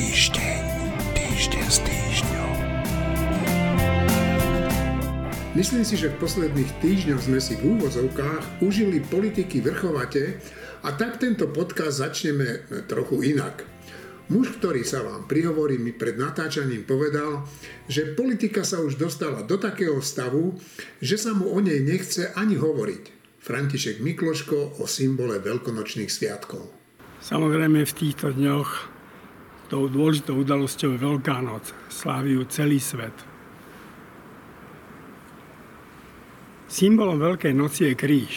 Týždeň, týždeň s týždňom. Myslím si, že v posledných týždňoch sme si v úvodzovkách užili politiky vrchovate a tak tento podcast začneme trochu inak. Muž, ktorý sa vám prihovorí, mi pred natáčaním povedal, že politika sa už dostala do takého stavu, že sa mu o nej nechce ani hovoriť. František Mikloško o symbole veľkonočných sviatkov. Samozrejme v týchto dňoch tou dôležitou udalosťou je Veľká noc. Slávi ju celý svet. Symbolom Veľkej noci je kríž.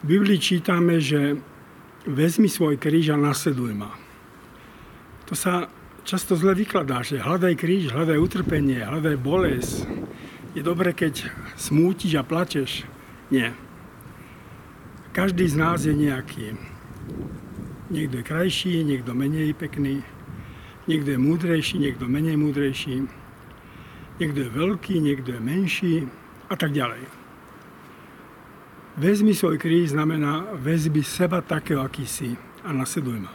V Biblii čítame, že vezmi svoj kríž a nasleduj ma. To sa často zle vykladá, že hľadaj kríž, hľadaj utrpenie, hľadaj bolesť. Je dobre, keď smútiš a plačeš. Nie. Každý z nás je nejaký. Niekto je krajší, niekto menej pekný, niekto je múdrejší, niekto menej múdrejší niekto je veľký, niekto je menší a tak ďalej. Vezmi svoj kríž znamená vezmi seba takého, aký si a nasleduj ma.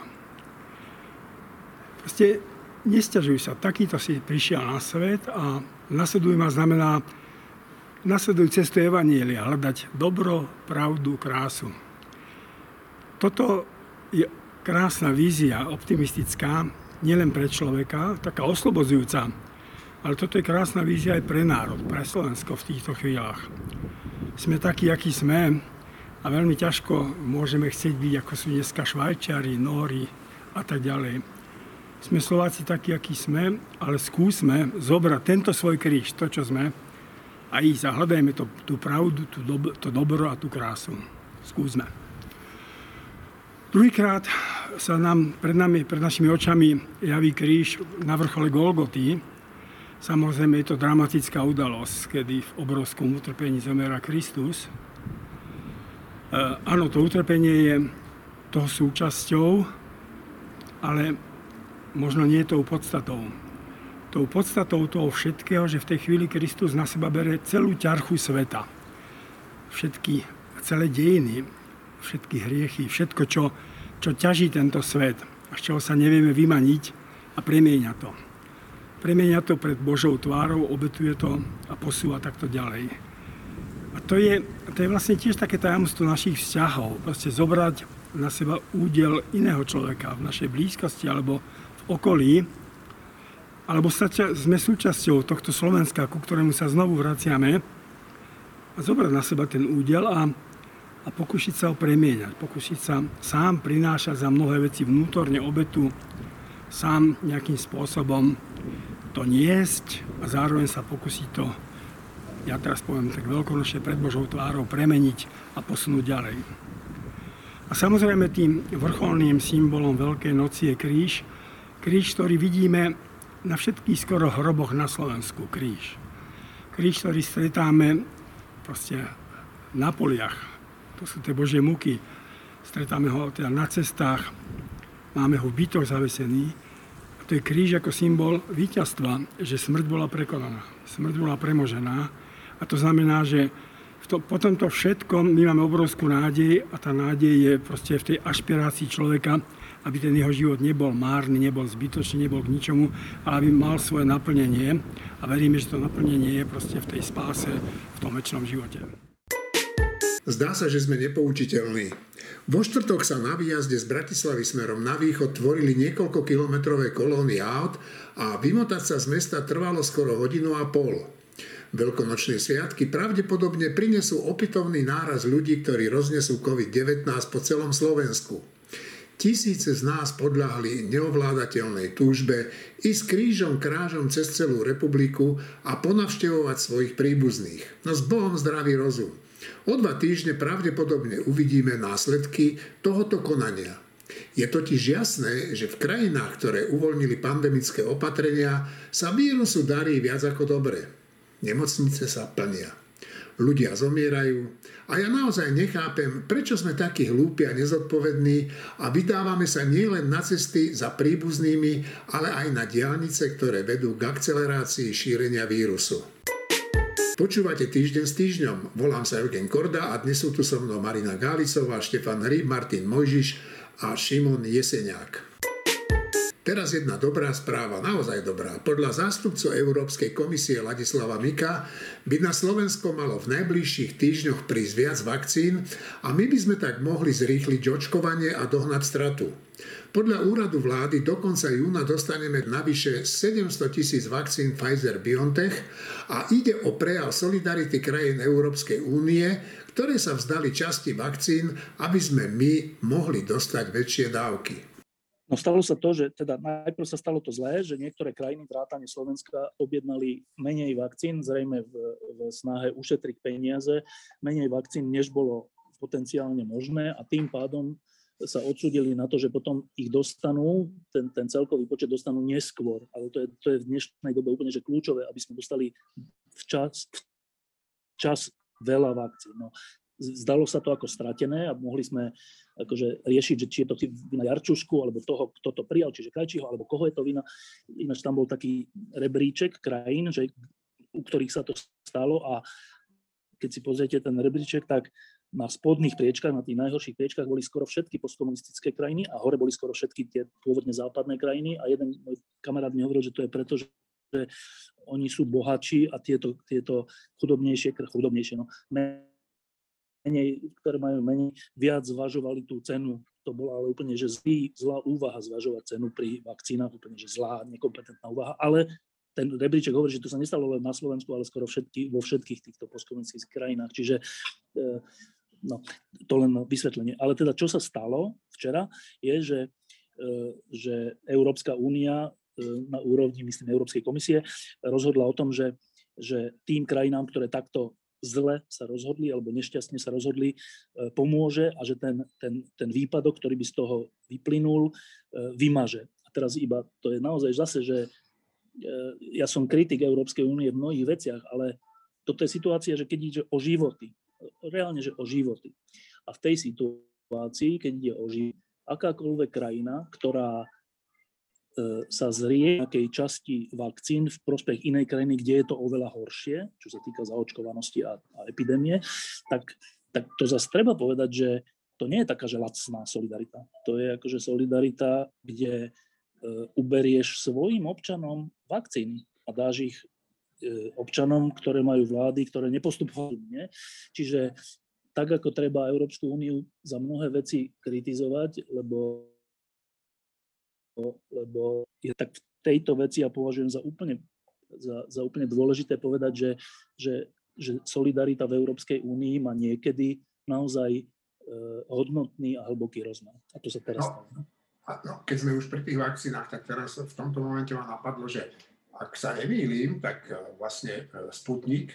Proste nestiažuj sa, takýto si prišiel na svet a nasleduj ma znamená nasleduj cestu Evanielia, hľadať dobro, pravdu, krásu. Toto je krásna vízia, optimistická, nielen pre človeka, taká oslobodzujúca, ale toto je krásna vízia aj pre národ, pre Slovensko v týchto chvíľach. Sme takí, akí sme a veľmi ťažko môžeme chcieť byť, ako sú dneska Švajčiari, Nóri a tak ďalej. Sme Slováci takí, akí sme, ale skúsme zobrať tento svoj kríž, to, čo sme, a ísť a hľadajme to, tú pravdu, tú dob- to dobro a tú krásu. Skúsme. Druhýkrát sa nám pred, nami, pred našimi očami javí kríž na vrchole Golgoty, Samozrejme je to dramatická udalosť, kedy v obrovskom utrpení zomiera Kristus. E, áno, to utrpenie je toho súčasťou, ale možno nie tou podstatou. Tou podstatou toho všetkého, že v tej chvíli Kristus na seba bere celú ťarchu sveta. Všetky, celé dejiny, všetky hriechy, všetko, čo, čo ťaží tento svet a z čoho sa nevieme vymaniť a premieňa to premenia to pred Božou tvárou, obetuje to a posúva takto ďalej. A to je, to je vlastne tiež také tajomstvo našich vzťahov. Proste zobrať na seba údel iného človeka v našej blízkosti alebo v okolí, alebo sa, sme súčasťou tohto Slovenska, ku ktorému sa znovu vraciame, a zobrať na seba ten údel a, a pokúšiť sa ho premieňať, pokúšiť sa sám prinášať za mnohé veci vnútorne obetu, sám nejakým spôsobom to niesť a zároveň sa pokúsiť to, ja teraz poviem tak veľkonočne pred Božou tvárou, premeniť a posunúť ďalej. A samozrejme tým vrcholným symbolom Veľkej noci je kríž. Kríž, ktorý vidíme na všetkých skoro hroboch na Slovensku. Kríž. Kríž, ktorý stretáme proste na poliach. To sú tie Božie muky. Stretáme ho teda na cestách, máme ho v bytoch zavesený to je kríž ako symbol víťazstva, že smrť bola prekonaná, smrť bola premožená. A to znamená, že v to, po tomto všetkom my máme obrovskú nádej a tá nádej je proste v tej ašpirácii človeka, aby ten jeho život nebol márny, nebol zbytočný, nebol k ničomu, ale aby mal svoje naplnenie. A veríme, že to naplnenie je proste v tej spáse, v tom väčšnom živote. Zdá sa, že sme nepoučiteľní. Vo štvrtok sa na výjazde z Bratislavy smerom na východ tvorili niekoľko kilometrové kolóny aut a vymotať sa z mesta trvalo skoro hodinu a pol. Veľkonočné sviatky pravdepodobne prinesú opätovný náraz ľudí, ktorí roznesú COVID-19 po celom Slovensku. Tisíce z nás podľahli neovládateľnej túžbe ísť krížom krážom cez celú republiku a ponavštevovať svojich príbuzných. No s Bohom zdravý rozum. O dva týždne pravdepodobne uvidíme následky tohoto konania. Je totiž jasné, že v krajinách, ktoré uvoľnili pandemické opatrenia, sa vírusu darí viac ako dobre. Nemocnice sa plnia. Ľudia zomierajú a ja naozaj nechápem, prečo sme takí hlúpi a nezodpovední a vydávame sa nielen na cesty za príbuznými, ale aj na diálnice, ktoré vedú k akcelerácii šírenia vírusu. Počúvate týždeň s týždňom. Volám sa Eugen Korda a dnes sú tu so mnou Marina Gálicová, Štefan Hryb, Martin Mojžiš a Šimon Jeseniak. Teraz jedna dobrá správa, naozaj dobrá. Podľa zástupcu Európskej komisie Ladislava Mika by na Slovensko malo v najbližších týždňoch prísť viac vakcín a my by sme tak mohli zrýchliť očkovanie a dohnať stratu. Podľa úradu vlády do konca júna dostaneme navyše 700 tisíc vakcín Pfizer-BioNTech a ide o prejav solidarity krajín Európskej únie, ktoré sa vzdali časti vakcín, aby sme my mohli dostať väčšie dávky. No stalo sa to, že teda najprv sa stalo to zlé, že niektoré krajiny vrátane Slovenska objednali menej vakcín, zrejme v, v snahe ušetriť peniaze, menej vakcín, než bolo potenciálne možné a tým pádom sa odsudili na to, že potom ich dostanú, ten, ten celkový počet dostanú neskôr. Ale to je, to je v dnešnej dobe úplne že kľúčové, aby sme dostali včas, včas veľa vakcín. No, zdalo sa to ako stratené a mohli sme akože riešiť, že či je to vina Jarčušku, alebo toho, kto to prijal, čiže Krajčího, alebo koho je to vina. Ináč tam bol taký rebríček krajín, že, u ktorých sa to stalo a keď si pozriete ten rebríček, tak na spodných priečkách, na tých najhorších priečkách boli skoro všetky postkomunistické krajiny a hore boli skoro všetky tie pôvodne západné krajiny a jeden môj kamarát mi hovoril, že to je preto, že oni sú bohatší a tieto, tieto chudobnejšie, chudobnejšie, no, menej, ktoré majú menej, viac zvažovali tú cenu. To bola ale úplne že zlý, zlá úvaha zvažovať cenu pri vakcínach, úplne že zlá, nekompetentná úvaha, ale ten rebríček hovorí, že to sa nestalo len na Slovensku, ale skoro všetky, vo všetkých týchto postkomunistických krajinách. Čiže e, no, to len vysvetlenie. Ale teda, čo sa stalo včera, je, že, e, že Európska únia e, na úrovni, myslím, Európskej komisie rozhodla o tom, že, že tým krajinám, ktoré takto zle sa rozhodli alebo nešťastne sa rozhodli, e, pomôže a že ten, ten, ten výpadok, ktorý by z toho vyplynul, e, vymaže. A teraz iba to je naozaj zase, že e, ja som kritik Európskej únie v mnohých veciach, ale toto je situácia, že keď ide o životy, reálne, že o životy. A v tej situácii, keď ide o životy, akákoľvek krajina, ktorá sa zrie nejakej časti vakcín v prospech inej krajiny, kde je to oveľa horšie, čo sa týka zaočkovanosti a, a epidémie, tak, tak to zase treba povedať, že to nie je taká, že lacná solidarita. To je akože solidarita, kde e, uberieš svojim občanom vakcíny a dáš ich e, občanom, ktoré majú vlády, ktoré nepostupujú. Nie? Čiže tak, ako treba Európsku úniu za mnohé veci kritizovať, lebo lebo je tak v tejto veci ja považujem za úplne, za, za úplne dôležité povedať, že, že, že solidarita v Európskej únii má niekedy naozaj e, hodnotný a hlboký rozmer. A to sa teraz no, stane. No, keď sme už pri tých vakcínach, tak teraz v tomto momente ma napadlo, že ak sa nemýlim, tak e, vlastne e, Sputnik,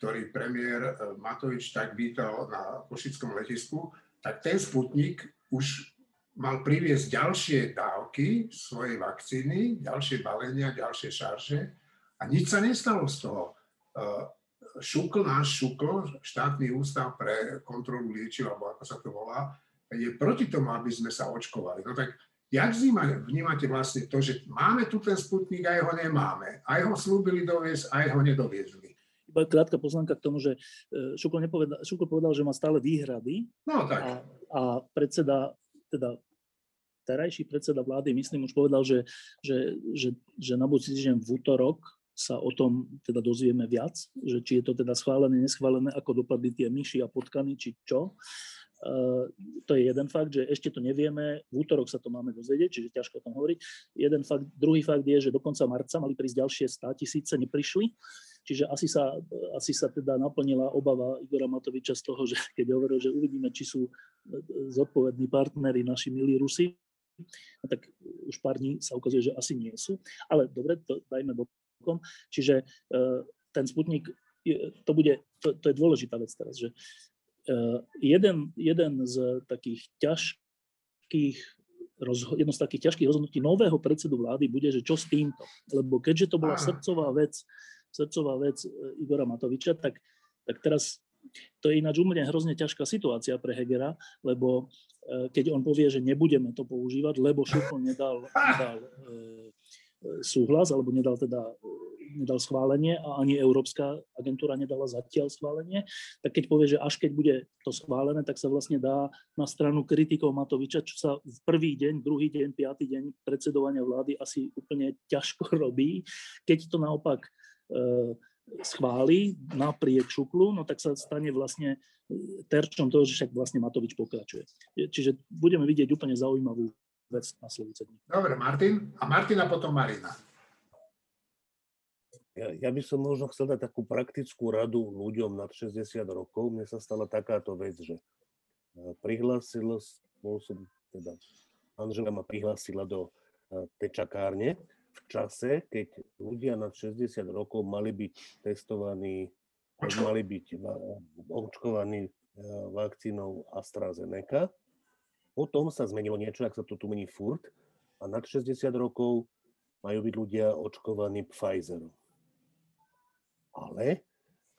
ktorý premiér Matovič tak vítal na Košickom letisku, tak ten Sputnik už mal priviesť ďalšie dávky svojej vakcíny, ďalšie balenia, ďalšie šarže a nič sa nestalo z toho. E, šukl, náš šukl, štátny ústav pre kontrolu liečiv, alebo ako sa to volá, je proti tomu, aby sme sa očkovali. No tak jak vnímate vlastne to, že máme tu ten sputnik, aj ho nemáme. Aj ho slúbili doviesť, aj ho nedoviezli. Iba krátka poznámka k tomu, že e, Šukl, nepovedal, Šukl povedal, že má stále výhrady no, tak. A, a predseda, teda terajší predseda vlády, myslím, už povedal, že, že, že, že na budúci týždeň v útorok sa o tom teda dozvieme viac, že či je to teda schválené, neschválené, ako dopadli tie myši a potkany, či čo. Uh, to je jeden fakt, že ešte to nevieme, v útorok sa to máme dozvedieť, čiže ťažko o tom hovoriť. Jeden fakt, druhý fakt je, že do konca marca mali prísť ďalšie 100 tisíce, neprišli, čiže asi sa, asi sa teda naplnila obava Igora Matoviča z toho, že keď hovoril, že uvidíme, či sú zodpovední partnery naši milí Rusi, tak už pár dní sa ukazuje, že asi nie sú. Ale dobre, to dajme bokom. Čiže uh, ten Sputnik, to bude, to, to je dôležitá vec teraz, že uh, jeden, jeden z takých ťažkých rozho- jedno z takých ťažkých rozhodnutí nového predsedu vlády bude, že čo s týmto. Lebo keďže to bola srdcová vec, srdcová vec e, Igora Matoviča, tak, tak teraz to je ináč umne hrozne ťažká situácia pre Hegera, lebo e, keď on povie, že nebudeme to používať, lebo Šupl nedal, nedal e, súhlas, alebo nedal teda nedal schválenie a ani Európska agentúra nedala zatiaľ schválenie, tak keď povie, že až keď bude to schválené, tak sa vlastne dá na stranu kritikov Matoviča, čo sa v prvý deň, druhý deň, piatý deň predsedovania vlády asi úplne ťažko robí. Keď to naopak e, schváli napriek šuplu, no tak sa stane vlastne terčom toho, že však vlastne Matovič pokračuje. Čiže budeme vidieť úplne zaujímavú vec na Slovice. Dobre, Martin. A Martina potom Marina. Ja, ja by som možno chcel dať takú praktickú radu ľuďom nad 60 rokov. Mne sa stala takáto vec, že e, prihlásil, bol som, teda manžela ma prihlásila do e, tej čakárne v čase, keď ľudia nad 60 rokov mali byť testovaní, mali byť očkovaní e, vakcínou AstraZeneca potom sa zmenilo niečo, ak sa to tu mení furt, a nad 60 rokov majú byť ľudia očkovaní Pfizerom. Ale,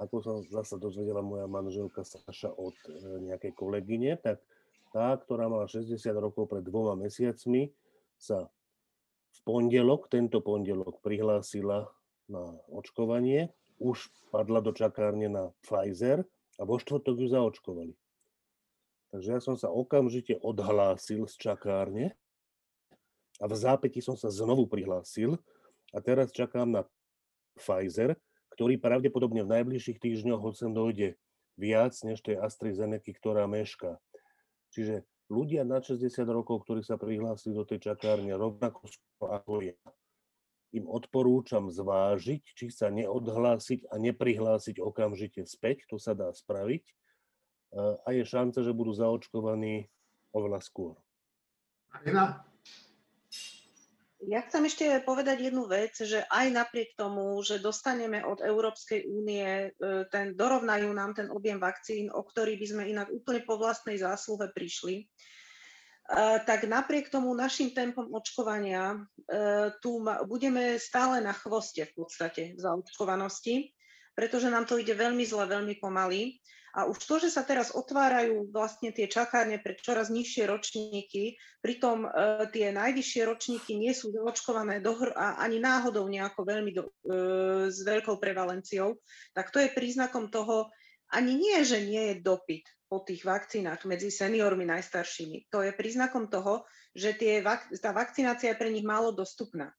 ako som zase dozvedela moja manželka Saša od e, nejakej kolegyne, tak tá, ktorá mala 60 rokov pred dvoma mesiacmi, sa v pondelok, tento pondelok prihlásila na očkovanie, už padla do čakárne na Pfizer a vo štvrtok ju zaočkovali. Takže ja som sa okamžite odhlásil z čakárne a v zápäti som sa znovu prihlásil a teraz čakám na Pfizer, ktorý pravdepodobne v najbližších týždňoch hoď dojde viac než tej AstraZeneca, ktorá mešká. Čiže ľudia na 60 rokov, ktorí sa prihlásili do tej čakárne rovnako ako ja, im odporúčam zvážiť, či sa neodhlásiť a neprihlásiť okamžite späť, to sa dá spraviť, a je šanca, že budú zaočkovaní oveľa skôr. Marina? Ja chcem ešte povedať jednu vec, že aj napriek tomu, že dostaneme od Európskej únie, e, ten, dorovnajú nám ten objem vakcín, o ktorý by sme inak úplne po vlastnej zásluhe prišli, e, tak napriek tomu našim tempom očkovania e, tu budeme stále na chvoste v podstate v zaočkovanosti, pretože nám to ide veľmi zle, veľmi pomaly. A už to, že sa teraz otvárajú vlastne tie čakárne pre čoraz nižšie ročníky, pritom e, tie najvyššie ročníky nie sú zaočkované dohr- a ani náhodou nejako veľmi do, e, s veľkou prevalenciou, tak to je príznakom toho, ani nie, že nie je dopyt po tých vakcínach medzi seniormi najstaršími. To je príznakom toho, že tie tá vakcinácia je pre nich málo dostupná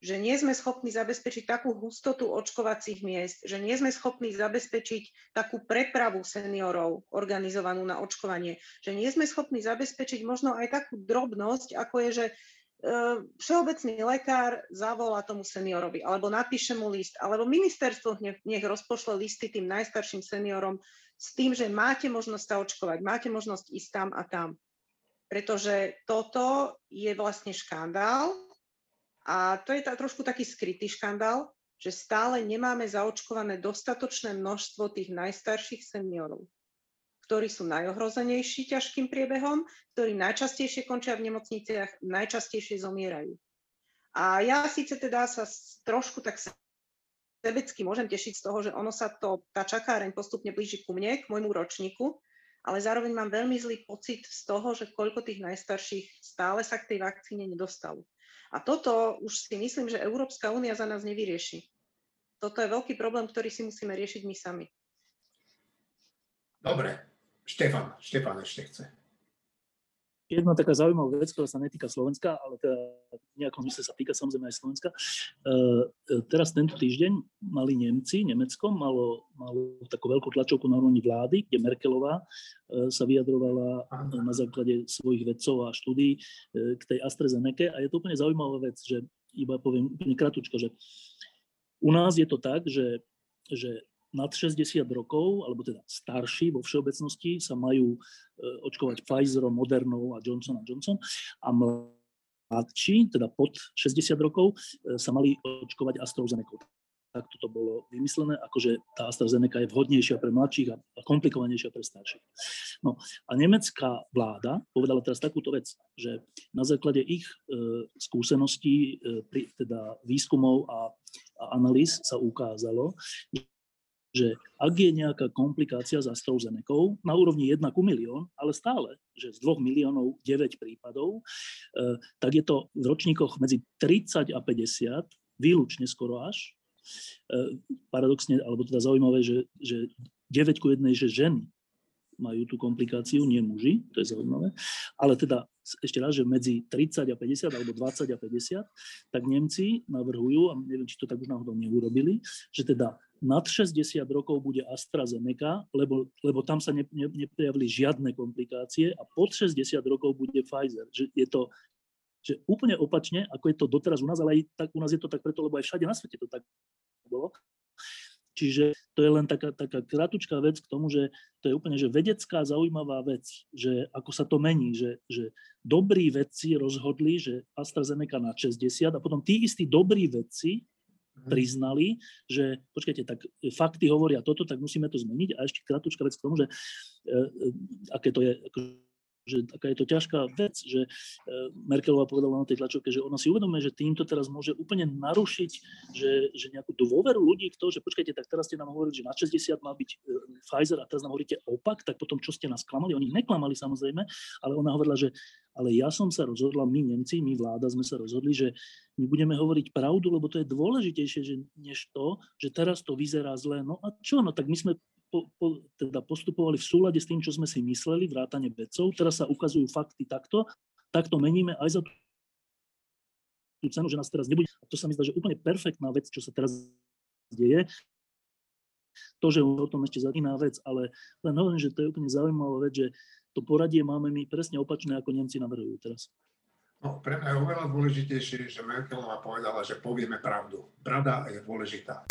že nie sme schopní zabezpečiť takú hustotu očkovacích miest, že nie sme schopní zabezpečiť takú prepravu seniorov organizovanú na očkovanie, že nie sme schopní zabezpečiť možno aj takú drobnosť, ako je, že e, všeobecný lekár zavolá tomu seniorovi, alebo napíše mu list, alebo ministerstvo nech, nech rozpošle listy tým najstarším seniorom s tým, že máte možnosť sa očkovať, máte možnosť ísť tam a tam. Pretože toto je vlastne škandál, a to je tá, trošku taký skrytý škandál, že stále nemáme zaočkované dostatočné množstvo tých najstarších seniorov, ktorí sú najohrozenejší ťažkým priebehom, ktorí najčastejšie končia v nemocniciach, najčastejšie zomierajú. A ja síce teda sa trošku tak sebecky môžem tešiť z toho, že ono sa to, tá čakáreň postupne blíži ku mne, k môjmu ročníku, ale zároveň mám veľmi zlý pocit z toho, že koľko tých najstarších stále sa k tej vakcíne nedostalo. A toto už si myslím, že Európska únia za nás nevyrieši. Toto je veľký problém, ktorý si musíme riešiť my sami. Dobre. Štefan, Štefan ešte chce. Jedna taká zaujímavá vec, ktorá sa netýka Slovenska, ale teda v nejakom mysle sa týka samozrejme aj Slovenska. E, e, teraz tento týždeň mali Nemci, Nemecko malo, malo takú veľkú tlačovku na úrovni vlády, kde Merkelová e, sa vyjadrovala na základe svojich vedcov a štúdí k tej AstraZeneca. A je to úplne zaujímavá vec, že iba poviem úplne kratučko, že u nás je to tak, že, že nad 60 rokov, alebo teda starší vo všeobecnosti, sa majú e, očkovať Pfizerom, Modernou a Johnson Johnson a mladší, teda pod 60 rokov, e, sa mali očkovať AstraZeneca. Tak toto bolo vymyslené, akože tá AstraZeneca je vhodnejšia pre mladších a komplikovanejšia pre starších. No a nemecká vláda povedala teraz takúto vec, že na základe ich e, skúseností, e, pri, teda výskumov a, a analýz sa ukázalo, že ak je nejaká komplikácia za AstraZeneca na úrovni 1 ku milión, ale stále, že z 2 miliónov 9 prípadov, eh, tak je to v ročníkoch medzi 30 a 50, výlučne skoro až, paradoxne, alebo teda zaujímavé, že, že 9 ku 1, že ženy majú tú komplikáciu, nie muži, to je zaujímavé. Ale teda ešte raz, že medzi 30 a 50 alebo 20 a 50, tak Nemci navrhujú, a neviem, či to tak už náhodou neurobili, že teda nad 60 rokov bude AstraZeneca, lebo, lebo tam sa ne, ne, neprejavili žiadne komplikácie a pod 60 rokov bude Pfizer. Že je to že úplne opačne, ako je to doteraz u nás, ale aj tak, u nás je to tak preto, lebo aj všade na svete to tak bolo. Čiže to je len taká, taká kratučká vec k tomu, že to je úplne že vedecká zaujímavá vec, že ako sa to mení, že, že dobrí vedci rozhodli, že AstraZeneca na 60 a potom tí istí dobrí vedci. Priznali, že počkajte, tak fakty hovoria toto, tak musíme to zmeniť. A ešte kratučká vec k tomu, že e, e, aké to je, že taká je to ťažká vec, že e, Merkelová povedala na tej tlačovke, že ona si uvedomuje, že týmto teraz môže úplne narušiť, že, že nejakú dôveru ľudí v to, že počkajte, tak teraz ste nám hovorili, že na 60 má byť e, Pfizer a teraz nám hovoríte opak, tak potom čo ste nás klamali? Oni neklamali samozrejme, ale ona hovorila, že ale ja som sa rozhodla, my Nemci, my vláda sme sa rozhodli, že my budeme hovoriť pravdu, lebo to je dôležitejšie že, než to, že teraz to vyzerá zle. No a čo? No tak my sme po, po, teda postupovali v súlade s tým, čo sme si mysleli, vrátane vedcov. Teraz sa ukazujú fakty takto, takto meníme aj za tú cenu, že nás teraz nebude. A to sa mi zdá, že úplne perfektná vec, čo sa teraz deje. To, že o tom ešte iná vec, ale len hovorím, že to je úplne zaujímavá vec, že to poradie máme my presne opačné, ako Nemci navrhujú teraz. No, pre mňa je oveľa dôležitejšie, že Merkelová povedala, že povieme pravdu. Pravda je dôležitá.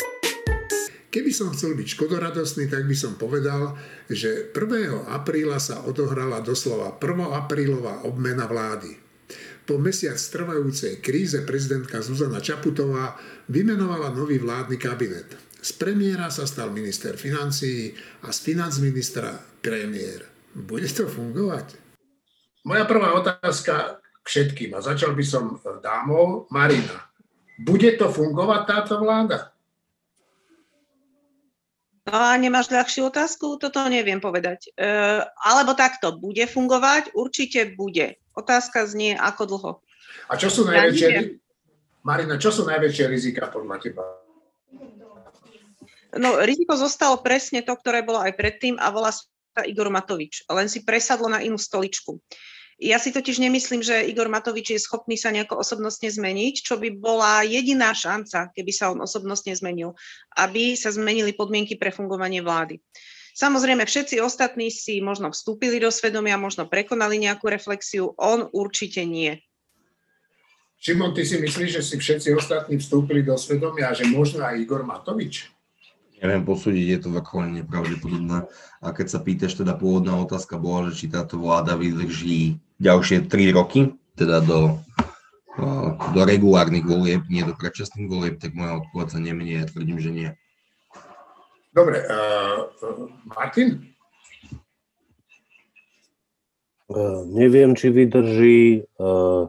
Keby som chcel byť škodoradostný, tak by som povedal, že 1. apríla sa odohrala doslova 1. aprílová obmena vlády. Po mesiac trvajúcej kríze prezidentka Zuzana Čaputová vymenovala nový vládny kabinet. Z premiéra sa stal minister financií a z financministra premiér. Bude to fungovať? Moja prvá otázka k všetkým, a začal by som dámou, Marina. Bude to fungovať táto vláda? A nemáš ľahšiu otázku? Toto neviem povedať. E, alebo takto, bude fungovať? Určite bude. Otázka znie, ako dlho. A čo sú najväčšie, ja Marina, čo sú najväčšie rizika podľa teba? No, riziko zostalo presne to, ktoré bolo aj predtým a volá sa Igor Matovič. Len si presadlo na inú stoličku. Ja si totiž nemyslím, že Igor Matovič je schopný sa nejako osobnostne zmeniť, čo by bola jediná šanca, keby sa on osobnostne zmenil, aby sa zmenili podmienky pre fungovanie vlády. Samozrejme, všetci ostatní si možno vstúpili do svedomia, možno prekonali nejakú reflexiu, on určite nie. Šimon, ty si myslíš, že si všetci ostatní vstúpili do svedomia a že možno aj Igor Matovič? Neviem posúdiť, je to vrcholne nepravdepodobné. A keď sa pýtaš, teda pôvodná otázka bola, že či táto vláda vydrží ďalšie 3 roky, teda do, do regulárnych volieb, nie do predčasných volieb, tak moja odpoveď sa nemenie, ja tvrdím, že nie. Dobre, uh, Martin? Uh, neviem, či vydrží. Uh,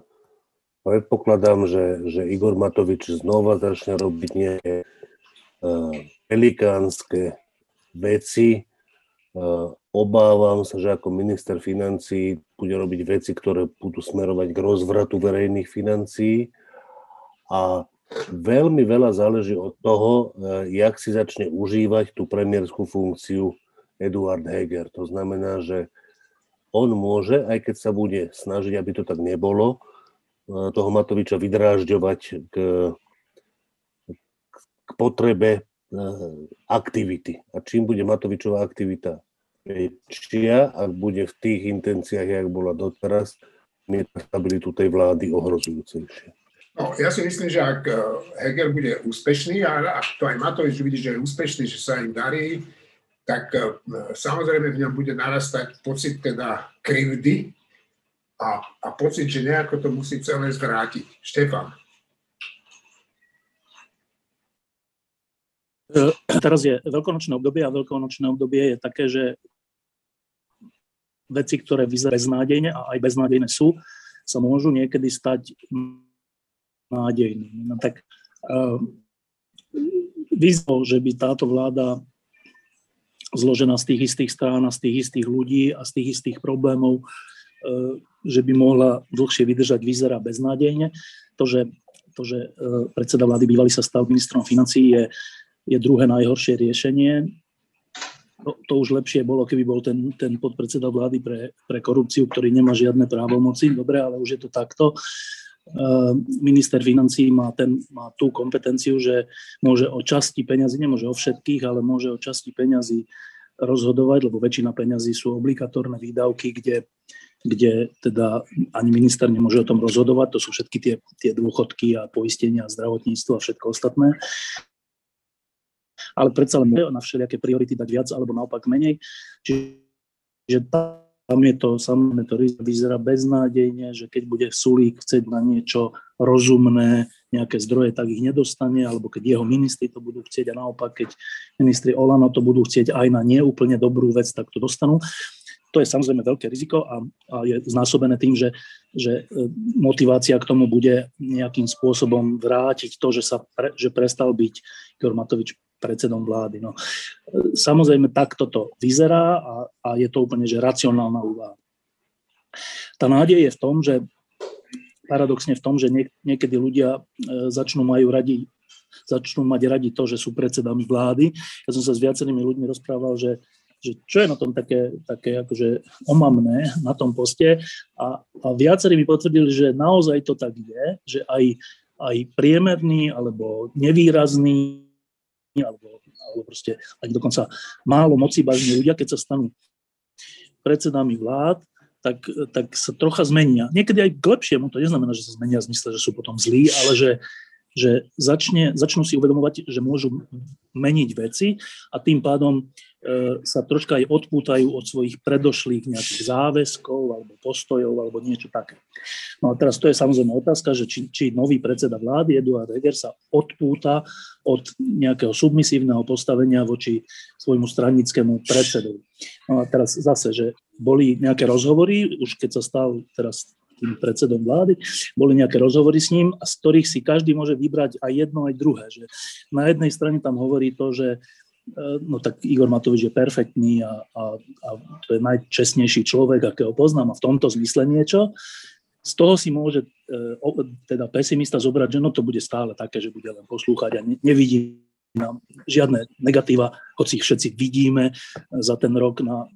predpokladám, že, že Igor Matovič znova začne robiť nejaké uh, velikánske veci, Obávam sa, že ako minister financí bude robiť veci, ktoré budú smerovať k rozvratu verejných financií a veľmi veľa záleží od toho, e, jak si začne užívať tú premiérskú funkciu Eduard Heger. To znamená, že on môže, aj keď sa bude snažiť, aby to tak nebolo, e, toho Matoviča vydrážďovať k, k potrebe aktivity. A čím bude Matovičová aktivita väčšia, ak bude v tých intenciách, jak bola doteraz, je stabilitu tej vlády ohrozujúcejšie. No, ja si myslím, že ak eh, Heger bude úspešný a ak to aj Matovič vidí, že je úspešný, že sa im darí, tak eh, samozrejme v ňom bude narastať pocit teda krivdy a, a pocit, že nejako to musí celé zvrátiť. Štefan. Teraz je veľkonočné obdobie a veľkonočné obdobie je také, že veci, ktoré vyzerajú beznádejne a aj beznádejné sú, sa môžu niekedy stať nádejnými. No tak uh, výzvou, že by táto vláda zložená z tých istých strán a z tých istých ľudí a z tých istých problémov, uh, že by mohla dlhšie vydržať, vyzerá beznádejne. To, že to, že predseda vlády bývalý sa stal ministrom financí, je, je druhé najhoršie riešenie. To, to už lepšie bolo, keby bol ten, ten podpredseda vlády pre, pre korupciu, ktorý nemá žiadne právomoci. Dobre, ale už je to takto. Minister financí má, ten, má tú kompetenciu, že môže o časti peňazí, nemôže o všetkých, ale môže o časti peňazí rozhodovať, lebo väčšina peňazí sú obligatórne výdavky, kde, kde teda ani minister nemôže o tom rozhodovať. To sú všetky tie, tie dôchodky a poistenia, zdravotníctvo a všetko ostatné ale predsa len na všelijaké priority dať viac alebo naopak menej. Čiže tam je to samé to vyzerá beznádejne, že keď bude Sulík chcieť na niečo rozumné, nejaké zdroje, tak ich nedostane, alebo keď jeho ministri to budú chcieť a naopak, keď ministri Olano to budú chcieť aj na neúplne dobrú vec, tak to dostanú. To je samozrejme veľké riziko a, a je znásobené tým, že, že e, motivácia k tomu bude nejakým spôsobom vrátiť to, že, sa pre, že prestal byť Igor Matovič predsedom vlády. No. Samozrejme, takto to vyzerá a, a je to úplne že racionálna úvaha. Tá nádej je v tom, že paradoxne v tom, že niek- niekedy ľudia e, začnú, majú radi, začnú mať radi to, že sú predsedami vlády. Ja som sa s viacerými ľuďmi rozprával, že, že čo je na tom také, také akože omamné na tom poste a, a viacerí mi potvrdili, že naozaj to tak je, že aj, aj priemerný alebo nevýrazný alebo, alebo proste ani dokonca málo moci bažní ľudia, keď sa stanú predsedami vlád, tak, tak sa trocha zmenia. Niekedy aj k lepšiemu, to neznamená, že sa zmenia v zmysle, že sú potom zlí, ale že, že začne, začnú si uvedomovať, že môžu meniť veci a tým pádom E, sa troška aj odpútajú od svojich predošlých nejakých záväzkov alebo postojov alebo niečo také. No a teraz to je samozrejme otázka, že či, či nový predseda vlády Eduard Heger sa odpúta od nejakého submisívneho postavenia voči svojmu stranickému predsedovi. No a teraz zase, že boli nejaké rozhovory, už keď sa stal teraz tým predsedom vlády, boli nejaké rozhovory s ním, a z ktorých si každý môže vybrať aj jedno, aj druhé. Že na jednej strane tam hovorí to, že Eh, no tak Igor Matovič je perfektný a, a, a to je najčestnejší človek, akého poznám a v tomto zmysle niečo. Z toho si môže e, teda pesimista zobrať, že no to bude stále také, že bude len poslúchať a ne, nevidí nám žiadne negatíva, hoci ich všetci vidíme za ten rok na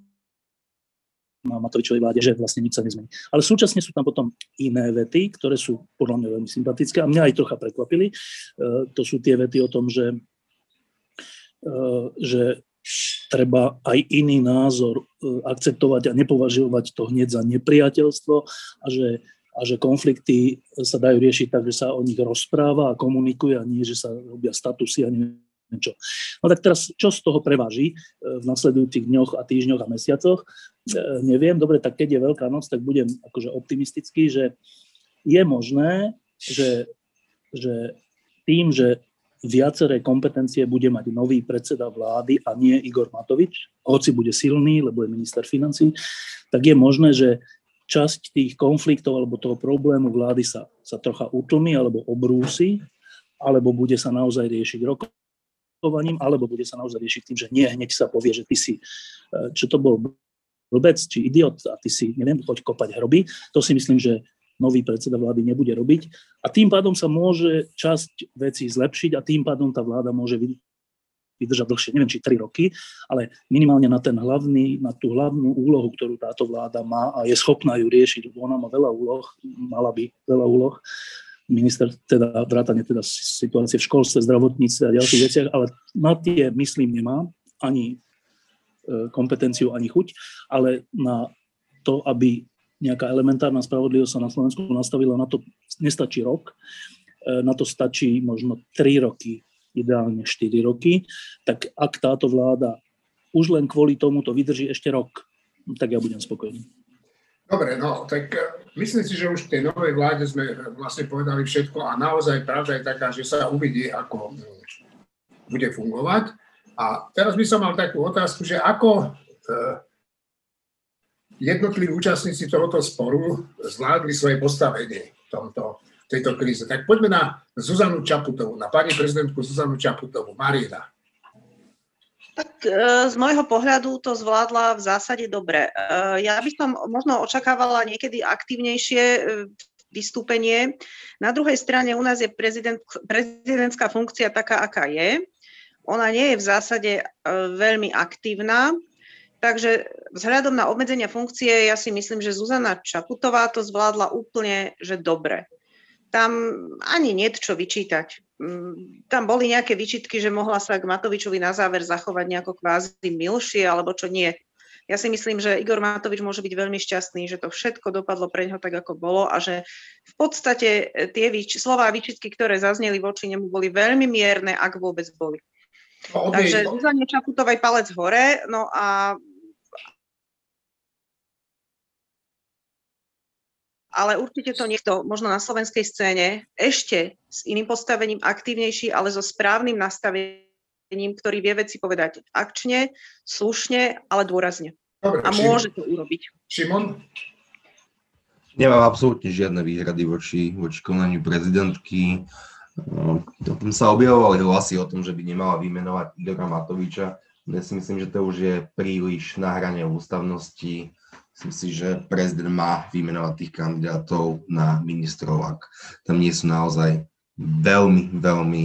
Matovičovej vláde, že vlastne nič sa nezmení. Ale súčasne sú tam potom iné vety, ktoré sú podľa mňa veľmi sympatické a mňa aj trocha prekvapili. E, to sú tie vety o tom, že Eh, že treba aj iný názor eh, akceptovať a nepovažovať to hneď za nepriateľstvo a že, a že konflikty sa dajú riešiť tak, že sa o nich rozpráva a komunikuje a nie, že sa robia statusy a neviem čo. No tak teraz, čo z toho preváži eh, v nasledujúcich dňoch a týždňoch a mesiacoch, neviem. Dobre, tak keď je Veľká noc, tak budem akože optimistický, že je možné, že, že tým, že viaceré kompetencie bude mať nový predseda vlády a nie Igor Matovič, hoci bude silný, lebo je minister financí, tak je možné, že časť tých konfliktov alebo toho problému vlády sa, sa trocha utlmi alebo obrúsi, alebo bude sa naozaj riešiť rokovaním, alebo bude sa naozaj riešiť tým, že nie, hneď sa povie, že ty si, e, čo to bol blbec, či idiot a ty si, neviem, choď kopať hroby. To si myslím, že nový predseda vlády nebude robiť. A tým pádom sa môže časť vecí zlepšiť a tým pádom tá vláda môže vydržať dlhšie, neviem či 3 roky, ale minimálne na, ten hlavný, na tú hlavnú úlohu, ktorú táto vláda má a je schopná ju riešiť, lebo ona má veľa úloh, mala by veľa úloh, minister teda vrátane teda situácie v školstve, zdravotníctve a ďalších veciach, ale na tie, myslím, nemá ani e, kompetenciu, ani chuť, ale na to, aby nejaká elementárna spravodlivosť sa na Slovensku nastavila, na to nestačí rok, e, na to stačí možno 3 roky, ideálne 4 roky, tak ak táto vláda už len kvôli tomu to vydrží ešte rok, tak ja budem spokojný. Dobre, no, tak myslím si, že už v tej novej vláde sme vlastne povedali všetko a naozaj pravda je taká, že sa uvidí, ako bude fungovať. A teraz by som mal takú otázku, že ako e, jednotliví účastníci tohoto sporu zvládli svoje postavenie v tomto, tejto kríze. Tak poďme na Zuzanu Čaputovú, na pani prezidentku Zuzanu Čaputovú. Marina. Tak e, z môjho pohľadu to zvládla v zásade dobre. E, ja by som možno očakávala niekedy aktívnejšie e, vystúpenie. Na druhej strane u nás je prezident, prezidentská funkcia taká, aká je. Ona nie je v zásade veľmi aktívna, takže vzhľadom na obmedzenia funkcie ja si myslím, že Zuzana Čaputová to zvládla úplne, že dobre. Tam ani nie čo vyčítať. Mm, tam boli nejaké výčitky, že mohla sa k Matovičovi na záver zachovať nejako kvázi milšie, alebo čo nie. Ja si myslím, že Igor Matovič môže byť veľmi šťastný, že to všetko dopadlo pre ňo tak, ako bolo a že v podstate e, tie výč- slová a výčitky, ktoré zazneli voči nemu, boli veľmi mierne, ak vôbec boli. No, okay. Takže Zuzane Čaputovej palec hore, no a ale určite to niekto možno na slovenskej scéne ešte s iným postavením aktívnejší, ale so správnym nastavením ktorý vie veci povedať akčne, slušne, ale dôrazne. Dobre, a môže to urobiť. Šimon? Nemám absolútne žiadne výhrady voči, voči konaniu prezidentky. Potom sa objavovali hlasy o tom, že by nemala vymenovať Igora Matoviča. Ja si myslím, že to už je príliš na hrane ústavnosti. Myslím si, že prezident má vymenovať tých kandidátov na ministrov, ak tam nie sú naozaj veľmi, veľmi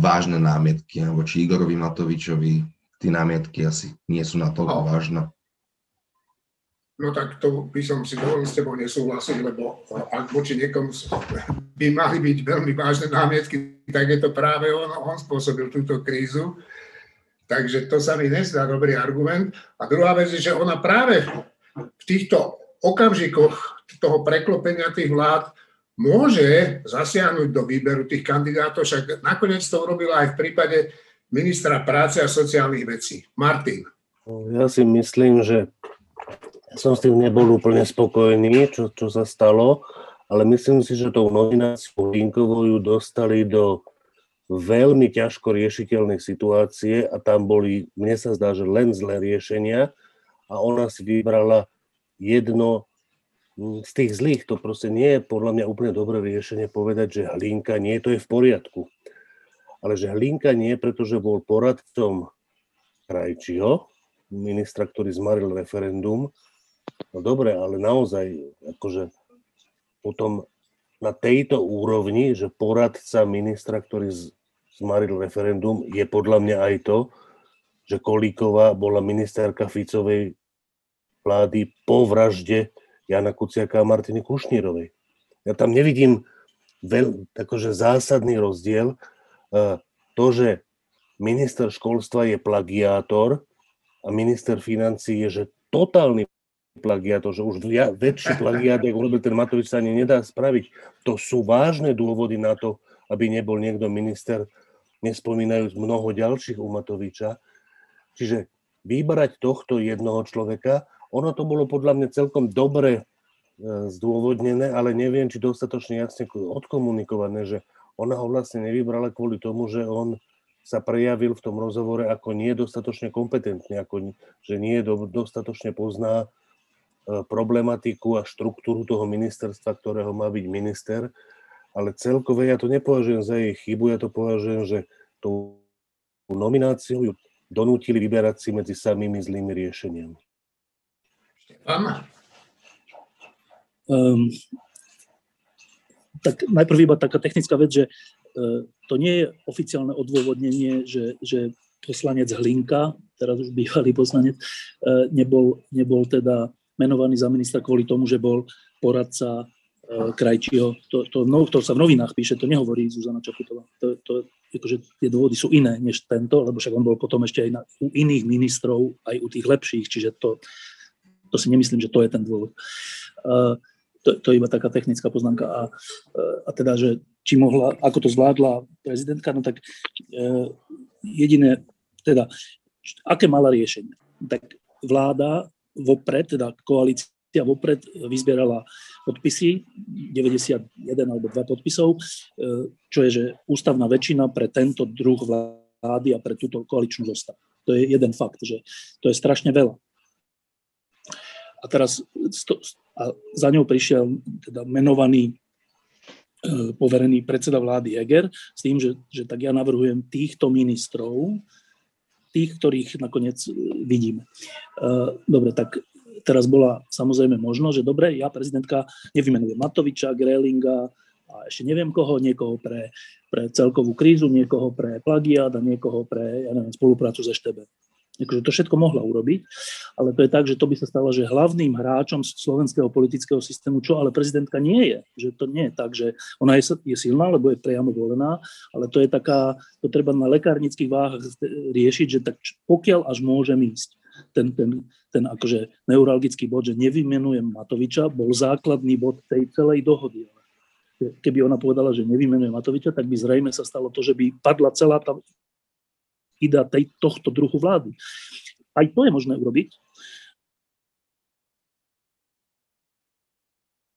vážne námietky voči Igorovi Matovičovi. Tie námietky asi nie sú natoľko no. vážne. No tak to by som si dovolil s tebou nesúhlasiť, lebo ak voči niekomu by mali byť veľmi vážne námietky, tak je to práve on, on spôsobil túto krízu. Takže to sa mi nezdá dobrý argument. A druhá vec je, že ona práve v týchto okamžikoch toho preklopenia tých vlád môže zasiahnuť do výberu tých kandidátov, však nakoniec to urobila aj v prípade ministra práce a sociálnych vecí. Martin. Ja si myslím, že som s tým nebol úplne spokojný, čo, čo sa stalo, ale myslím si, že tou nomináciou Linkovou ju dostali do veľmi ťažko riešiteľnej situácie a tam boli, mne sa zdá, že len zlé riešenia a ona si vybrala jedno Mm, z tých zlých to proste nie je podľa mňa úplne dobré riešenie povedať, že Hlinka nie, to je v poriadku. Ale že Hlinka nie, pretože bol poradcom Krajčiho, ministra, ktorý zmaril referendum. No dobre, ale naozaj, akože potom na tejto úrovni, že poradca ministra, ktorý zmaril referendum, je podľa mňa aj to, že Kolíková bola ministerka Ficovej vlády po vražde Jana Kuciaka a Martiny Kušnírovej. Ja tam nevidím veľ, akože zásadný rozdiel. E, to, že minister školstva je plagiátor a minister financí je, že totálny plagiátor, že už väčší plagiát, ako urobil ten Matovič, sa ani nedá spraviť. To sú vážne dôvody na to, aby nebol niekto minister, nespomínajúc mnoho ďalších u Matoviča. Čiže vybrať tohto jednoho človeka ono to bolo podľa mňa celkom dobre e, zdôvodnené, ale neviem, či dostatočne jasne odkomunikované, že ona ho vlastne nevybrala kvôli tomu, že on sa prejavil v tom rozhovore ako nie dostatočne kompetentný, ako, že nie dostatočne pozná e, problematiku a štruktúru toho ministerstva, ktorého má byť minister, ale celkové ja to nepovažujem za jej chybu, ja to považujem, že tou nomináciou ju donútili vyberať si medzi samými zlými riešeniami. Um, tak najprv iba taká technická vec, že uh, to nie je oficiálne odôvodnenie, že, že poslanec Hlinka, teraz už bývalý poslanec, uh, nebol, nebol teda menovaný za ministra kvôli tomu, že bol poradca uh, Krajčího. To, to, no, to sa v novinách píše, to nehovorí Zuzana Čaputová. To, to, akože tie dôvody sú iné než tento, lebo však on bol potom ešte aj na, u iných ministrov, aj u tých lepších, čiže to, to si nemyslím, že to je ten dôvod. To, to je iba taká technická poznámka. A, a teda, že či mohla, ako to zvládla prezidentka, no tak e, jediné, teda, aké mala riešenie? Tak vláda vopred, teda koalícia vopred vyzbierala podpisy, 91 alebo 2 podpisov, e, čo je, že ústavná väčšina pre tento druh vlády a pre túto koaličnú zostav. To je jeden fakt, že to je strašne veľa a teraz a za ňou prišiel teda menovaný e, poverený predseda vlády Eger s tým, že, že tak ja navrhujem týchto ministrov, tých, ktorých nakoniec e, vidíme. E, dobre, tak teraz bola samozrejme možnosť, že dobre, ja prezidentka nevymenujem Matoviča, Grelinga a ešte neviem koho, niekoho pre, pre celkovú krízu, niekoho pre plagiat a niekoho pre ja neviem, spoluprácu so Štebe. Akože to všetko mohla urobiť, ale to je tak, že to by sa stalo, že hlavným hráčom slovenského politického systému, čo ale prezidentka nie je. Že to nie je tak, že ona je, je silná, lebo je priamo volená, ale to je taká, to treba na lekárnických váhach riešiť, že tak pokiaľ až môžem ísť. Ten, ten, ten akože neuralgický bod, že nevymenujem Matoviča, bol základný bod tej celej dohody. Keby ona povedala, že nevymenuje Matoviča, tak by zrejme sa stalo to, že by padla celá tá idea tej, tohto druhu vlády. Aj to je možné urobiť.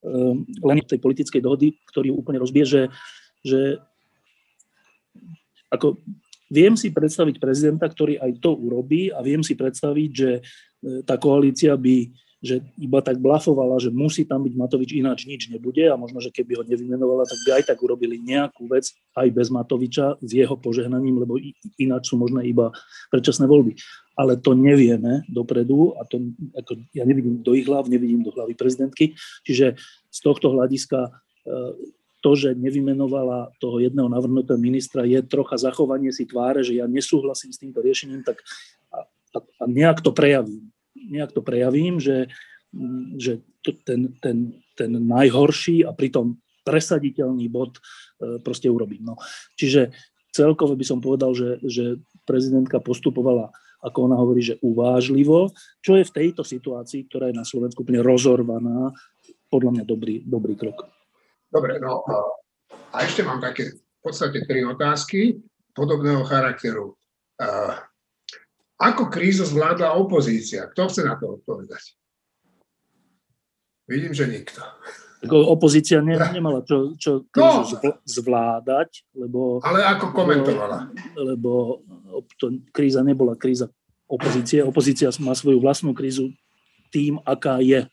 Ehm, len tej politickej dohody, ktorý úplne rozbije, že, že ako viem si predstaviť prezidenta, ktorý aj to urobí a viem si predstaviť, že e, tá koalícia by že iba tak blafovala, že musí tam byť Matovič, ináč nič nebude a možno, že keby ho nevymenovala, tak by aj tak urobili nejakú vec aj bez Matoviča s jeho požehnaním, lebo ináč sú možné iba predčasné voľby. Ale to nevieme dopredu a to, ako, ja nevidím do ich hlav, nevidím do hlavy prezidentky. Čiže z tohto hľadiska e, to, že nevymenovala toho jedného navrhnutého ministra, je trocha zachovanie si tváre, že ja nesúhlasím s týmto riešením, tak a, a, nejak to prejavím nejak to prejavím, že, že ten, ten, ten najhorší a pritom presaditeľný bod e, proste urobím. No. Čiže celkovo by som povedal, že, že prezidentka postupovala, ako ona hovorí, že uvážlivo, čo je v tejto situácii, ktorá je na Slovensku úplne rozorvaná, podľa mňa dobrý, dobrý krok. Dobre, no a ešte mám také v podstate tri otázky podobného charakteru. Ako krízu zvládla opozícia? Kto chce na to odpovedať? Vidím, že nikto. Opozícia ne, nemala čo, čo no, zvládať, lebo... Ale ako komentovala? Lebo, lebo to, kríza nebola kríza opozície. Opozícia má svoju vlastnú krízu tým, aká je.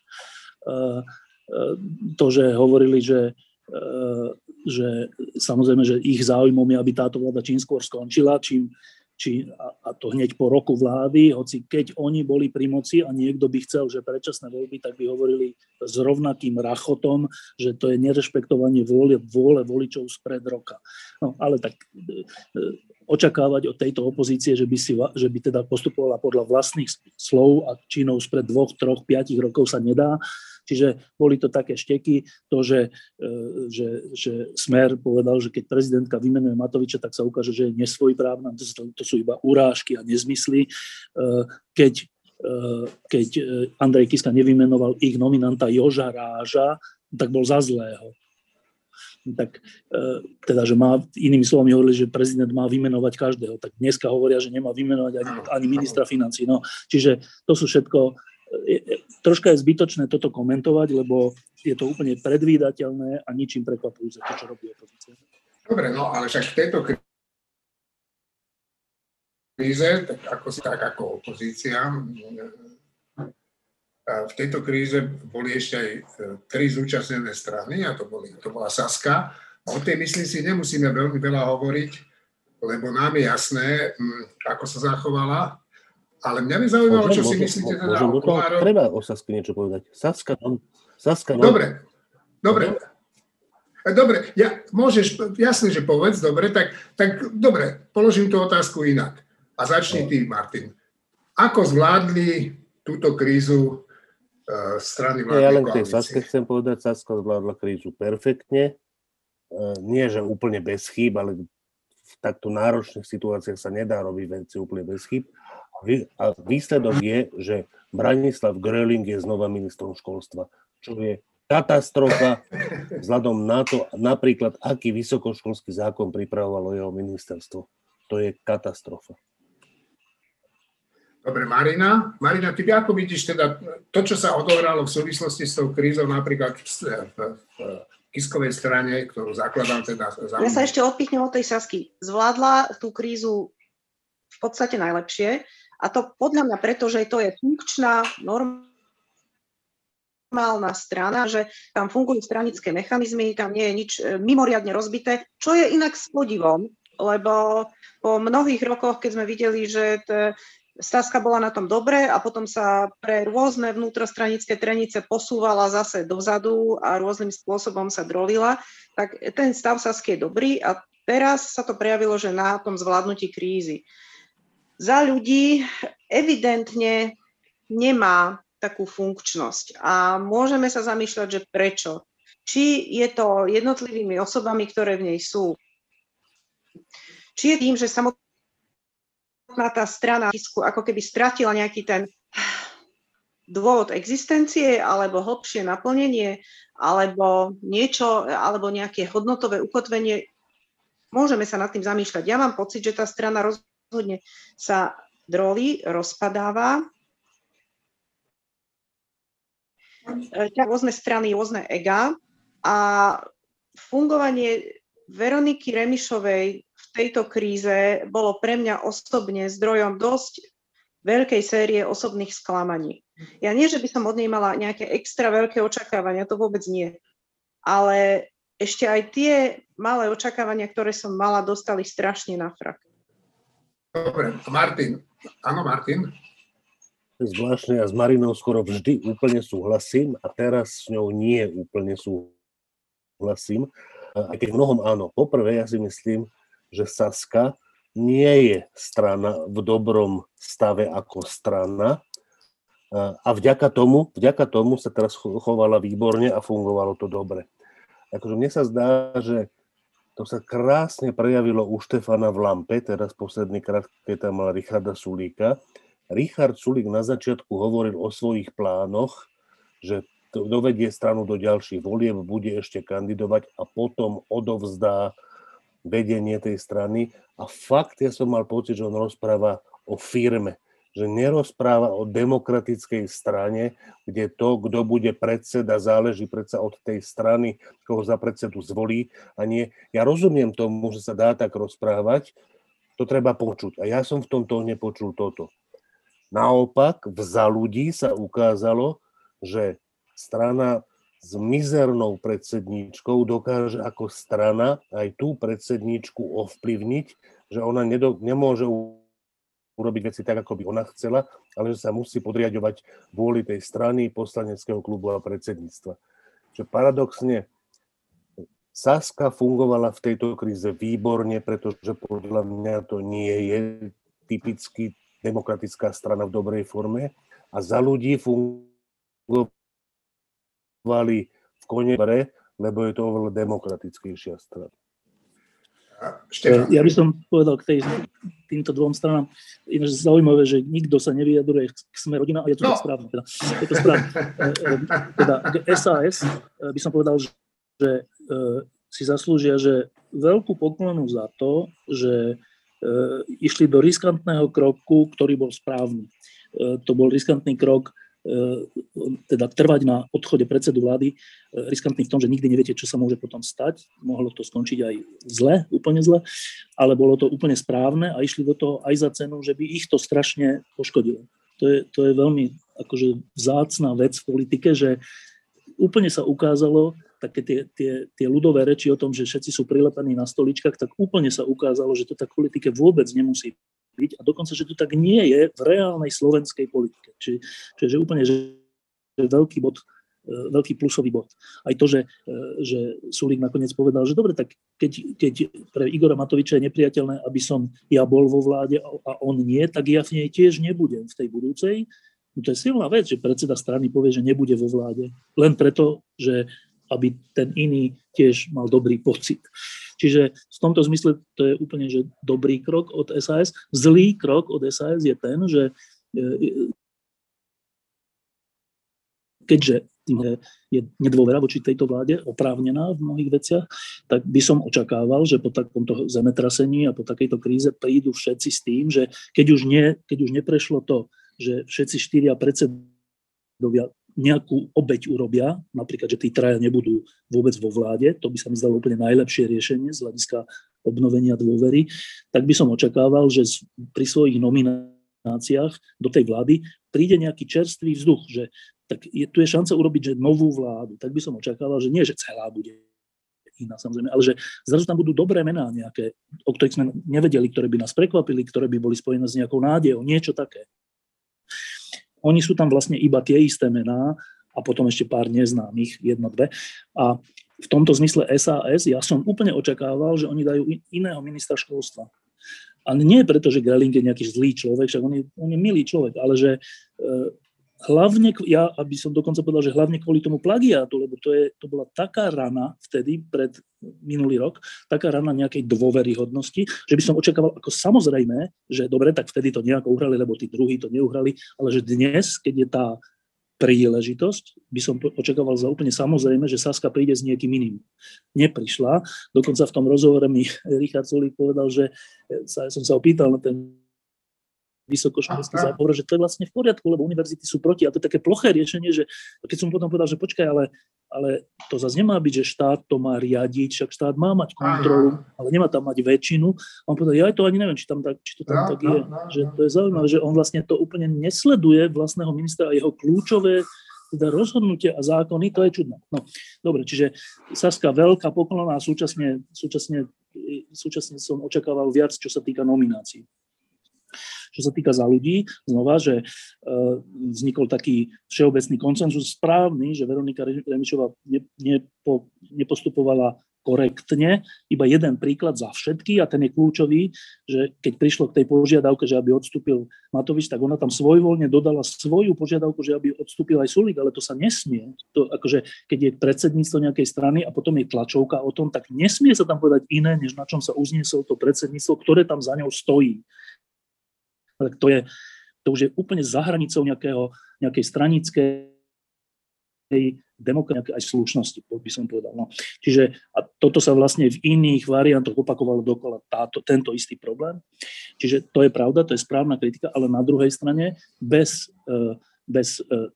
Uh, uh, to, že hovorili, že, uh, že samozrejme, že ich záujmom je, aby táto vláda čím skôr skončila, čím, či, a, to hneď po roku vlády, hoci keď oni boli pri moci a niekto by chcel, že predčasné voľby, tak by hovorili s rovnakým rachotom, že to je nerešpektovanie vôle, vôle voličov spred roka. No ale tak e, e, očakávať od tejto opozície, že by, si, že by teda postupovala podľa vlastných slov a činov spred dvoch, troch, piatich rokov sa nedá. Čiže boli to také šteky, to, že, e, že, že Smer povedal, že keď prezidentka vymenuje Matoviča, tak sa ukáže, že je nesvojprávna, to, sú iba urážky a nezmysly. E, keď e, keď Andrej Kiska nevymenoval ich nominanta Joža Ráža, tak bol za zlého tak teda, že má, inými slovami hovorili, že prezident má vymenovať každého, tak dneska hovoria, že nemá vymenovať ani, ani ministra financí. No, čiže to sú všetko troška je zbytočné toto komentovať, lebo je to úplne predvídateľné a ničím prekvapujúce to, čo robí opozícia. Dobre, no ale však v tejto kríze, tak ako, tak ako opozícia, v tejto kríze boli ešte aj e, tri zúčastnené strany, a to, boli, to bola Saska. O tej myslím si nemusíme veľmi veľa hovoriť, lebo nám je jasné, ako sa zachovala ale mňa by zaujímalo, môžem, čo si myslíte teda môžem o Kolárov. Treba o Saske niečo povedať. Saska, no, Saska, no. Dobre, dobre. E, dobre, ja, môžeš, jasne, že povedz, dobre, tak, tak dobre, položím tú otázku inak. A začni ty, Martin. Ako zvládli túto krízu uh, strany vládnej Ja len tej Saske chcem povedať, Saska zvládla krízu perfektne. Uh, nie, že úplne bez chýb, ale v takto náročných situáciách sa nedá robiť veci úplne bez chýb. A výsledok je, že Branislav Gröling je znova ministrom školstva, čo je katastrofa vzhľadom na to, napríklad, aký vysokoškolský zákon pripravovalo jeho ministerstvo. To je katastrofa. Dobre, Marina. Marina, ty ako vidíš teda to, čo sa odohralo v súvislosti s tou krízou napríklad v, v, v Kiskovej strane, ktorú zakladám teda... Ja sa ešte odpichnem od tej Sasky. Zvládla tú krízu v podstate najlepšie. A to podľa mňa preto, že to je funkčná, normálna strana, že tam fungujú stranické mechanizmy, tam nie je nič e, mimoriadne rozbité, čo je inak s podivom, lebo po mnohých rokoch, keď sme videli, že t, Staska bola na tom dobre a potom sa pre rôzne vnútrostranické trenice posúvala zase dozadu a rôznym spôsobom sa drolila, tak ten stav Sasky je dobrý a teraz sa to prejavilo, že na tom zvládnutí krízy. Za ľudí evidentne nemá takú funkčnosť a môžeme sa zamýšľať, že prečo. Či je to jednotlivými osobami, ktoré v nej sú, či je tým, že samotná tá strana ako keby stratila nejaký ten dôvod existencie alebo hlbšie naplnenie alebo niečo, alebo nejaké hodnotové ukotvenie, môžeme sa nad tým zamýšľať. Ja mám pocit, že tá strana rozhodne sa drolí, rozpadáva. Rôzne strany, rôzne ega a fungovanie Veroniky Remišovej tejto kríze bolo pre mňa osobne zdrojom dosť veľkej série osobných sklamaní. Ja nie, že by som od nej mala nejaké extra veľké očakávania, to vôbec nie. Ale ešte aj tie malé očakávania, ktoré som mala, dostali strašne na frak. Dobre, Martin. Áno, Martin. Zvláštne, ja s Marinou skoro vždy úplne súhlasím a teraz s ňou nie úplne súhlasím. Aj keď mnohom áno. Poprvé, ja si myslím, že Saska nie je strana v dobrom stave ako strana a vďaka tomu, vďaka tomu sa teraz chovala výborne a fungovalo to dobre. Akože mne sa zdá, že to sa krásne prejavilo u Štefana v Lampe, teraz posledný krát, keď tam mal Richarda Sulíka. Richard Sulík na začiatku hovoril o svojich plánoch, že dovedie stranu do ďalších volieb, bude ešte kandidovať a potom odovzdá vedenie tej strany a fakt ja som mal pocit, že on rozpráva o firme, že nerozpráva o demokratickej strane, kde to, kto bude predseda, záleží predsa od tej strany, koho za predsedu zvolí a nie. Ja rozumiem tomu, že sa dá tak rozprávať, to treba počuť. A ja som v tomto nepočul toto. Naopak, za ľudí sa ukázalo, že strana s mizernou predsedníčkou dokáže ako strana aj tú predsedníčku ovplyvniť, že ona nedo, nemôže urobiť veci tak, ako by ona chcela, ale že sa musí podriadovať vôli tej strany, poslaneckého klubu a predsedníctva. Že paradoxne Saska fungovala v tejto kríze výborne, pretože podľa mňa to nie je typicky demokratická strana v dobrej forme a za ľudí fungovala vali v kone bre, lebo je to oveľa demokratickejšia strana. Štefán. Ja by som povedal k tej, týmto dvom stranám, ináč zaujímavé, že nikto sa nevyjadruje k sme rodina a je to no. správne. Teda, je to správne. Teda k SAS e, by som povedal, že, že si zaslúžia, že veľkú poklonu za to, že išli do riskantného kroku, ktorý bol správny. To bol riskantný krok teda trvať na odchode predsedu vlády, e, riskantný v tom, že nikdy neviete, čo sa môže potom stať. Mohlo to skončiť aj zle, úplne zle, ale bolo to úplne správne a išli do toho aj za cenu, že by ich to strašne poškodilo. To je, to je veľmi akože vzácná vec v politike, že úplne sa ukázalo, také tie, tie, tie ľudové reči o tom, že všetci sú prilepení na stoličkách, tak úplne sa ukázalo, že to tak v politike vôbec nemusí byť a dokonca, že to tak nie je v reálnej slovenskej politike. Či, čiže úplne, že veľký bod e, veľký plusový bod. Aj to, že, e, že Sulík nakoniec povedal, že dobre, tak keď, keď pre Igora Matoviča je nepriateľné, aby som ja bol vo vláde a on nie, tak ja v nej tiež nebudem v tej budúcej. No to je silná vec, že predseda strany povie, že nebude vo vláde. Len preto, že aby ten iný tiež mal dobrý pocit. Čiže v tomto zmysle to je úplne že dobrý krok od SAS. Zlý krok od SAS je ten, že e, keďže je nedôvera voči tejto vláde oprávnená v mnohých veciach, tak by som očakával, že po takomto zemetrasení a po takejto kríze prídu všetci s tým, že keď už, nie, keď už neprešlo to, že všetci štyria predsedovia nejakú obeď urobia, napríklad, že tí traja nebudú vôbec vo vláde, to by sa mi zdalo úplne najlepšie riešenie z hľadiska obnovenia dôvery, tak by som očakával, že pri svojich nomináciách do tej vlády príde nejaký čerstvý vzduch, že tak je, tu je šanca urobiť že novú vládu. Tak by som očakával, že nie, že celá bude iná samozrejme, ale že zrazu tam budú dobré mená nejaké, o ktorých sme nevedeli, ktoré by nás prekvapili, ktoré by boli spojené s nejakou nádejou, niečo také. Oni sú tam vlastne iba tie isté mená a potom ešte pár neznámych, jedno, dve. A v tomto zmysle SAS ja som úplne očakával, že oni dajú iného ministra školstva. Ale nie preto, že Greling je nejaký zlý človek, však on je, on je milý človek, ale že e, hlavne, ja aby som dokonca povedal, že hlavne kvôli tomu plagiátu, lebo to, je, to bola taká rana vtedy, pred minulý rok, taká rana nejakej dôveryhodnosti, že by som očakával ako samozrejme, že dobre, tak vtedy to nejako uhrali, lebo tí druhí to neuhrali, ale že dnes, keď je tá príležitosť, by som očakával za úplne samozrejme, že Saska príde s niekým iným. Neprišla. Dokonca v tom rozhovore mi Richard Solík povedal, že sa, som sa opýtal na ten vysokoškolský zápor, že to je vlastne v poriadku, lebo univerzity sú proti. A to je také ploché riešenie, že keď som potom povedal, že počkaj, ale, ale to zase nemá byť, že štát to má riadiť, však štát má mať kontrolu, ale nemá tam mať väčšinu. A on povedal, ja to ani neviem, či, tam tak, či to tam no, tak no, je. No, že to je zaujímavé, že on vlastne to úplne nesleduje vlastného ministra a jeho kľúčové teda rozhodnutie a zákony, to je čudné. No, dobre, čiže Saska veľká poklona a súčasne, súčasne, súčasne som očakával viac, čo sa týka nominácií. Čo sa týka za ľudí, znova, že e, vznikol taký všeobecný koncenzus správny, že Veronika Remišová ne, nepo, nepostupovala korektne. Iba jeden príklad za všetky a ten je kľúčový, že keď prišlo k tej požiadavke, že aby odstúpil Matovič, tak ona tam svojvoľne dodala svoju požiadavku, že aby odstúpil aj Sulik, ale to sa nesmie. To, akože, keď je predsedníctvo nejakej strany a potom je tlačovka o tom, tak nesmie sa tam povedať iné, než na čom sa uzniesol to predsedníctvo, ktoré tam za ňou stojí tak to, je, to už je úplne za hranicou nejakého, nejakej stranickej demokracie, aj slušnosti, by som povedal. No. Čiže a toto sa vlastne v iných variantoch opakovalo dokola táto, tento istý problém. Čiže to je pravda, to je správna kritika, ale na druhej strane bez, e, bez e,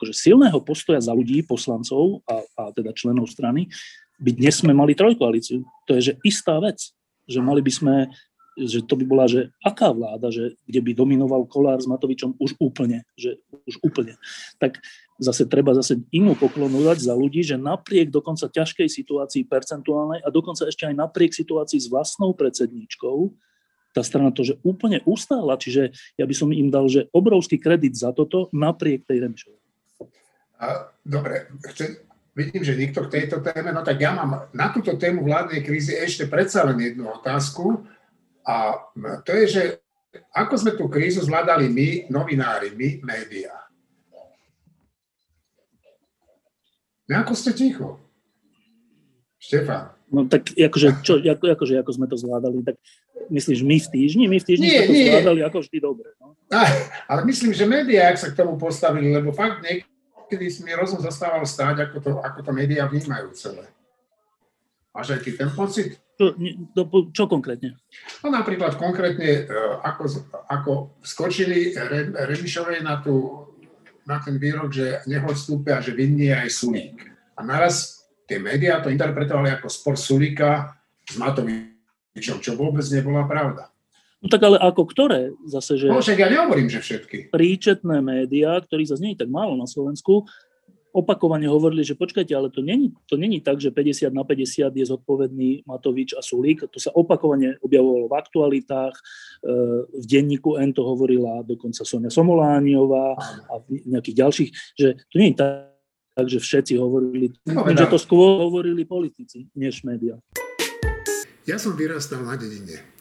akože silného postoja za ľudí, poslancov a, a teda členov strany, by dnes sme mali trojkoalíciu. To je že istá vec, že mali by sme že to by bola, že aká vláda, že kde by dominoval Kolár s Matovičom už úplne, že už úplne. Tak zase treba zase inú poklonu dať za ľudí, že napriek dokonca ťažkej situácii percentuálnej a dokonca ešte aj napriek situácii s vlastnou predsedníčkou, tá strana to, že úplne ustála, čiže ja by som im dal, že obrovský kredit za toto napriek tej Remišovej. Dobre, chce, vidím, že nikto k tejto téme, no tak ja mám na túto tému vládnej krízy ešte predsa len jednu otázku a to je, že ako sme tú krízu zvládali my, novinári, my, médiá. Ako ste ticho? Štefan. No tak akože, čo, ako, akože, ako sme to zvládali, tak myslíš my v týždni? My v týždni nie, sme to nie. zvládali ako vždy dobre. No? ale myslím, že médiá, ak sa k tomu postavili, lebo fakt niekedy mi rozum zastával stáť, ako to, ako to médiá vnímajú celé. Máš aj ty ten pocit? Čo, čo konkrétne? No napríklad konkrétne, e, ako, ako skočili Re, Remišovej na, tú, na ten výrok, že nech odstúpia, že vinný je aj Sulík. A naraz tie médiá to interpretovali ako spor Sulíka s Matovičom, čo vôbec nebola pravda. No tak ale ako ktoré? Zase, že... No však ja nehovorím, že všetky. Príčetné médiá, ktorých zase nie je tak málo na Slovensku, opakovane hovorili, že počkajte, ale to není, to není tak, že 50 na 50 je zodpovedný Matovič a Sulík. To sa opakovane objavovalo v aktualitách, e, v denníku N to hovorila dokonca Sonia Somolániová a v nejakých ďalších, že to je tak, že všetci hovorili, no, že to skôr hovorili politici, než médiá. Ja som vyrastal na dedine.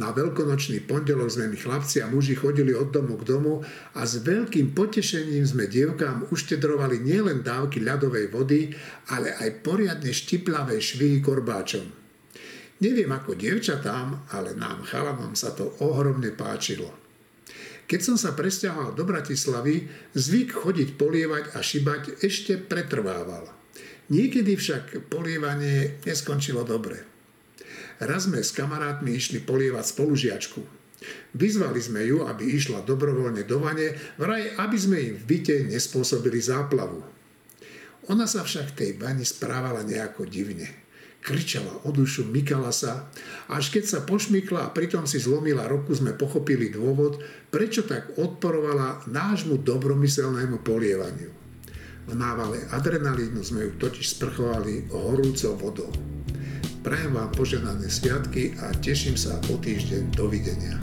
Na veľkonočný pondelok sme my chlapci a muži chodili od domu k domu a s veľkým potešením sme dievkám uštedrovali nielen dávky ľadovej vody, ale aj poriadne štiplavé švy korbáčom. Neviem ako dievčatám, ale nám chalanom sa to ohromne páčilo. Keď som sa presťahoval do Bratislavy, zvyk chodiť polievať a šibať ešte pretrvával. Niekedy však polievanie neskončilo dobre. Raz sme s kamarátmi išli polievať spolužiačku. Vyzvali sme ju, aby išla dobrovoľne do vane, vraj, aby sme im v byte nespôsobili záplavu. Ona sa však v tej bani správala nejako divne. Kričala o dušu, mykala sa, až keď sa pošmykla a pritom si zlomila roku, sme pochopili dôvod, prečo tak odporovala nášmu dobromyselnému polievaniu. V návale adrenalínu sme ju totiž sprchovali horúcou vodou. Prajem vám poženané sviatky a teším sa o týždeň. Dovidenia.